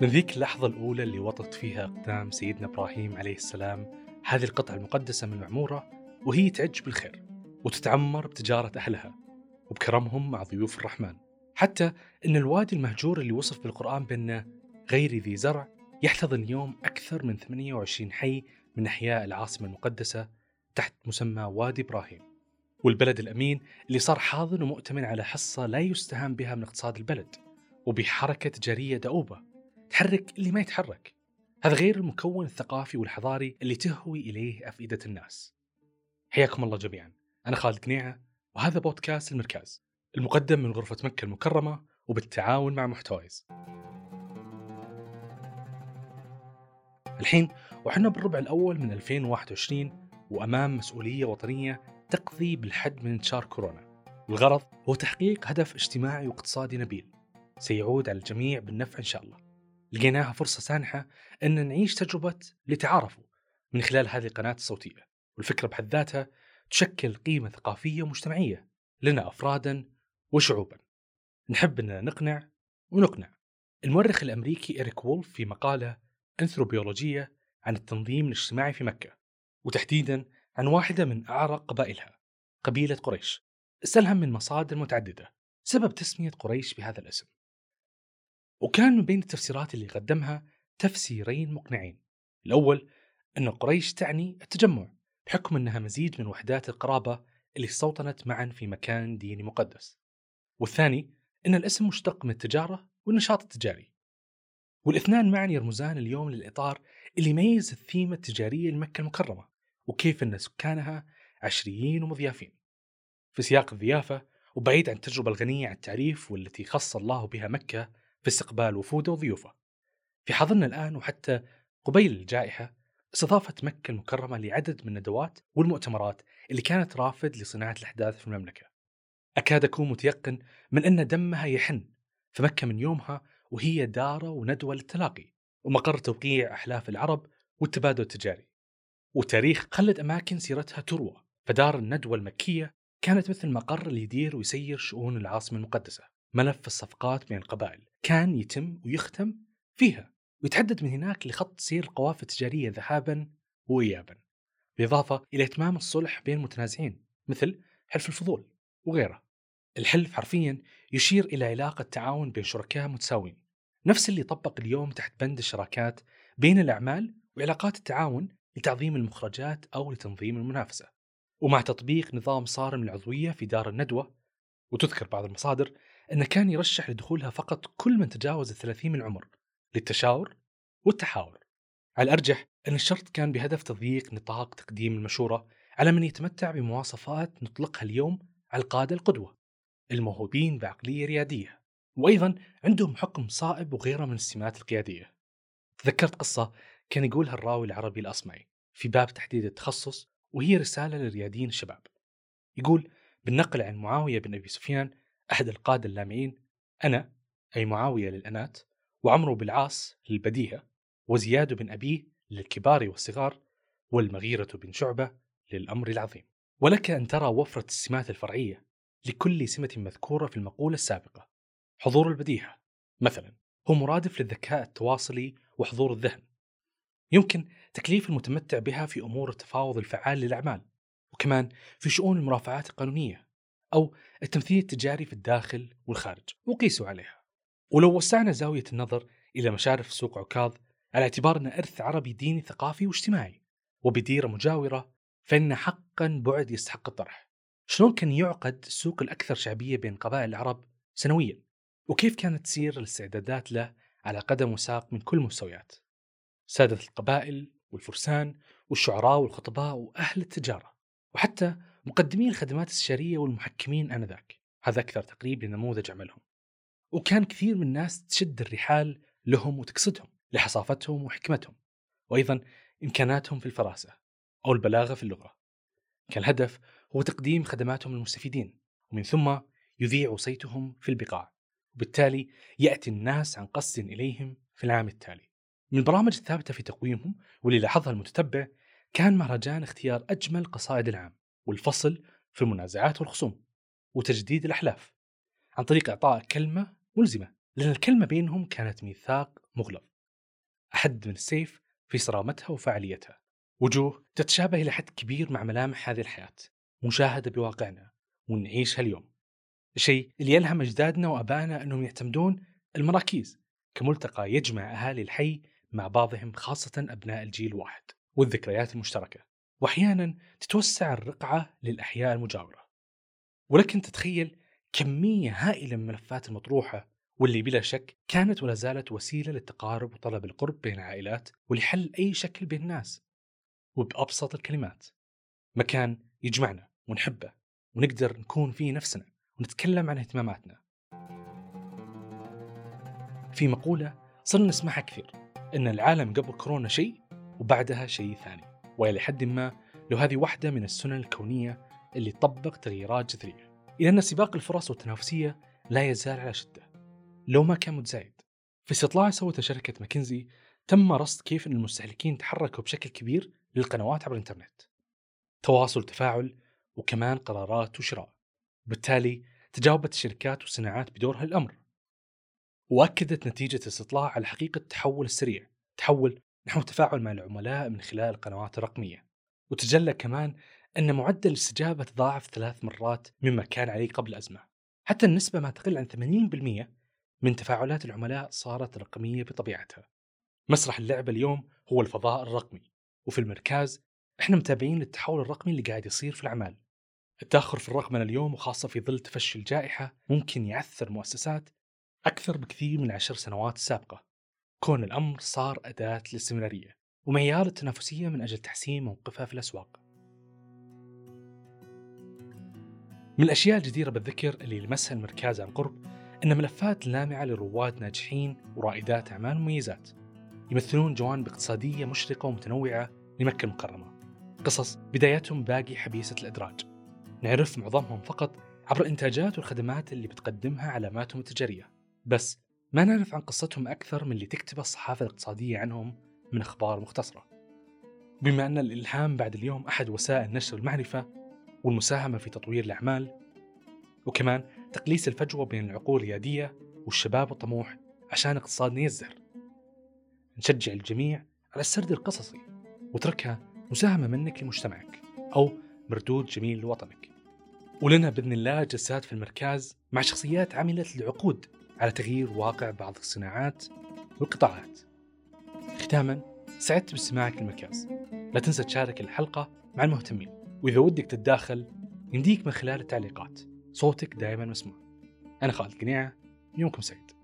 من ذيك اللحظة الأولى اللي وطت فيها أقدام سيدنا إبراهيم عليه السلام. هذه القطعة المقدسة من المعمورة وهي تعج بالخير وتتعمر بتجارة أهلها وبكرمهم مع ضيوف الرحمن. حتى أن الوادي المهجور اللي وصف بالقرآن بأنه غير ذي زرع يحتضن اليوم أكثر من 28 حي من أحياء العاصمة المقدسة تحت مسمى وادي إبراهيم. والبلد الأمين اللي صار حاضن ومؤتمن على حصة لا يستهان بها من اقتصاد البلد وبحركة تجارية دؤوبة. تحرك اللي ما يتحرك. هذا غير المكون الثقافي والحضاري اللي تهوي إليه أفئدة الناس. حياكم الله جميعا. أنا خالد قنيعة وهذا بودكاست المركز المقدم من غرفة مكة المكرمة وبالتعاون مع محتويز. الحين وحنا بالربع الأول من 2021 وأمام مسؤولية وطنية تقضي بالحد من انتشار كورونا. والغرض هو تحقيق هدف اجتماعي واقتصادي نبيل. سيعود على الجميع بالنفع إن شاء الله. لقيناها فرصة سانحة أن نعيش تجربة لتعارفوا من خلال هذه القناة الصوتية والفكرة بحد ذاتها تشكل قيمة ثقافية ومجتمعية لنا أفرادا وشعوبا. نحب أننا نقنع ونقنع. المؤرخ الأمريكي إريك وولف في مقالة أنثروبيولوجية عن التنظيم الاجتماعي في مكة وتحديدا عن واحدة من أعرق قبائلها قبيلة قريش. استلهم من مصادر متعددة سبب تسمية قريش بهذا الاسم. وكان من بين التفسيرات اللي قدمها تفسيرين مقنعين. الأول أن قريش تعني التجمع بحكم أنها مزيج من وحدات القرابة اللي استوطنت معا في مكان ديني مقدس. والثاني أن الاسم مشتق من التجارة والنشاط التجاري. والإثنان معا يرمزان اليوم للإطار اللي يميز الثيمة التجارية لمكة المكرمة وكيف أن سكانها عشريين ومضيافين. في سياق الضيافة وبعيد عن التجربة الغنية عن التعريف والتي خص الله بها مكة في استقبال وفوده وضيوفه. في حاضرنا الآن وحتى قبيل الجائحة استضافت مكة المكرمة لعدد من الندوات والمؤتمرات اللي كانت رافد لصناعة الأحداث في المملكة. أكاد أكون متيقن من أن دمها يحن في مكة من يومها وهي دارة وندوة للتلاقي ومقر توقيع أحلاف العرب والتبادل التجاري. وتاريخ خلد أماكن سيرتها تروى فدار الندوة المكية كانت مثل المقر اللي يدير ويسير شؤون العاصمة المقدسة. ملف الصفقات بين القبائل. كان يتم ويختم فيها ويتحدد من هناك لخط سير القوافل التجارية ذهابا وإيابا بالإضافة إلى إتمام الصلح بين المتنازعين مثل حلف الفضول وغيره. الحلف حرفيا يشير إلى علاقة تعاون بين شركاء متساوين نفس اللي طبق اليوم تحت بند الشراكات بين الأعمال وعلاقات التعاون لتعظيم المخرجات أو لتنظيم المنافسة. ومع تطبيق نظام صارم العضوية في دار الندوة وتذكر بعض المصادر أنه كان يرشح لدخولها فقط كل من تجاوز الثلاثين من العمر للتشاور والتحاور. على الأرجح أن الشرط كان بهدف تضييق نطاق تقديم المشورة على من يتمتع بمواصفات نطلقها اليوم على القادة القدوة الموهوبين بعقلية ريادية وأيضا عندهم حكم صائب وغيره من السمات القيادية. تذكرت قصة كان يقولها الراوي العربي الأصمعي في باب تحديد التخصص وهي رسالة للرياديين الشباب. يقول بالنقل عن معاوية بن أبي سفيان أحد القادة اللامعين أنا أي معاوية للأنات وعمرو بالعاص للبديهة وزياد بن أبيه للكبار والصغار والمغيرة بن شعبة للأمر العظيم. ولك أن ترى وفرة السمات الفرعية لكل سمة مذكورة في المقولة السابقة. حضور البديهة مثلا هو مرادف للذكاء التواصلي وحضور الذهن. يمكن تكليف المتمتع بها في أمور التفاوض الفعال للأعمال وكمان في شؤون المرافعات القانونية. أو التمثيل التجاري في الداخل والخارج وقيسوا عليها. ولو وسعنا زاوية النظر إلى مشارف سوق عكاظ على اعتبار أنه إرث عربي ديني ثقافي واجتماعي وبديرة مجاورة فإن حقا بعد يستحق الطرح. شلون كان يعقد السوق الأكثر شعبية بين قبائل العرب سنويا؟ وكيف كانت تسير الاستعدادات له على قدم وساق من كل المستويات سادة القبائل والفرسان والشعراء والخطباء وأهل التجارة وحتى مقدمي الخدمات الاستشارية والمحكمين آنذاك. هذا أكثر تقريب لنموذج عملهم. وكان كثير من الناس تشد الرحال لهم وتقصدهم لحصافتهم وحكمتهم وأيضا إمكاناتهم في الفراسة أو البلاغة في اللغة. كان الهدف هو تقديم خدماتهم للمستفيدين ومن ثم يذيع صيتهم في البقاع وبالتالي يأتي الناس عن قصد إليهم في العام التالي. من البرامج الثابتة في تقويمهم واللي لاحظها المتتبع كان مهرجان اختيار أجمل قصائد العام. والفصل في المنازعات والخصوم وتجديد الأحلاف عن طريق إعطاء كلمة ملزمة لأن الكلمة بينهم كانت ميثاق مغلظ أحد من السيف في صرامتها وفاعليتها. وجوه تتشابه إلى حد كبير مع ملامح هذه الحياة مشاهدة بواقعنا ونعيشها اليوم. الشيء اللي يلهم أجدادنا وأبائنا أنهم يعتمدون المراكيز كملتقى يجمع أهالي الحي مع بعضهم خاصة أبناء الجيل الواحد والذكريات المشتركة. وأحيانا تتوسع الرقعة للأحياء المجاورة. ولكن تتخيل كمية هائلة من الملفات المطروحة واللي بلا شك كانت ولا زالت وسيلة للتقارب وطلب القرب بين العائلات ولحل أي شكل بين الناس. وبأبسط الكلمات مكان يجمعنا ونحبه ونقدر نكون فيه نفسنا ونتكلم عن اهتماماتنا. في مقولة صرنا نسمعها كثير إن العالم قبل كورونا شيء وبعدها شيء ثاني. وإلى حد ما لو هذه واحدة من السنن الكونية اللي تطبق تغييرات جذرية إلى أن سباق الفرص والتنافسية لا يزال على شدة. لو ما كان متزايد. في استطلاع سوته شركة ماكنزي تم رصد كيف أن المستهلكين تحركوا بشكل كبير للقنوات عبر الإنترنت. تواصل تفاعل وكمان قرارات وشراء. بالتالي تجاوبت الشركات والصناعات بدورها الأمر. وأكدت نتيجة الاستطلاع على حقيقة التحول السريع. تحول نحو التفاعل مع العملاء من خلال القنوات الرقمية وتجلى كمان أن معدل الاستجابة تضاعف ثلاث مرات مما كان عليه قبل الأزمة حتى النسبة ما تقل عن 80% من تفاعلات العملاء صارت رقمية بطبيعتها. مسرح اللعبة اليوم هو الفضاء الرقمي وفي المركز إحنا متابعين للتحول الرقمي اللي قاعد يصير في الأعمال. التأخر في الرقمنة اليوم وخاصة في ظل تفشي الجائحة ممكن يعثر مؤسسات أكثر بكثير من العشر سنوات السابقة كون الأمر صار أداة للاستمرارية ومعيار التنافسية من أجل تحسين موقفها في الأسواق. من الأشياء الجديرة بالذكر اللي لمسها المركز عن قرب أن ملفات لامعة لرواد ناجحين ورائدات أعمال مميزات يمثلون جوانب اقتصادية مشرقة ومتنوعة لمكة المكرمة قصص بدايتهم باقي حبيسة الإدراج. نعرف معظمهم فقط عبر الإنتاجات والخدمات اللي بتقدمها علاماتهم التجارية. بس ما نعرف عن قصتهم أكثر من اللي تكتبه الصحافة الاقتصادية عنهم من أخبار مختصرة. بما أن الإلهام بعد اليوم أحد وسائل نشر المعرفة والمساهمة في تطوير الأعمال وكمان تقليص الفجوة بين العقول الريادية والشباب الطموح عشان اقتصادنا يزدهر نشجع الجميع على السرد القصصي وتركها مساهمة منك لمجتمعك أو مردود جميل لوطنك. ولنا بإذن الله جلسات في المركز مع شخصيات عملت لعقود على تغيير واقع بعض الصناعات والقطاعات. ختاما سعدت باستماعك للمركز لا تنسى تشارك الحلقة مع المهتمين. وإذا ودك تتداخل يمديك من خلال التعليقات. صوتك دائما مسموع. أنا خالد قنيعة يومكم سعيد.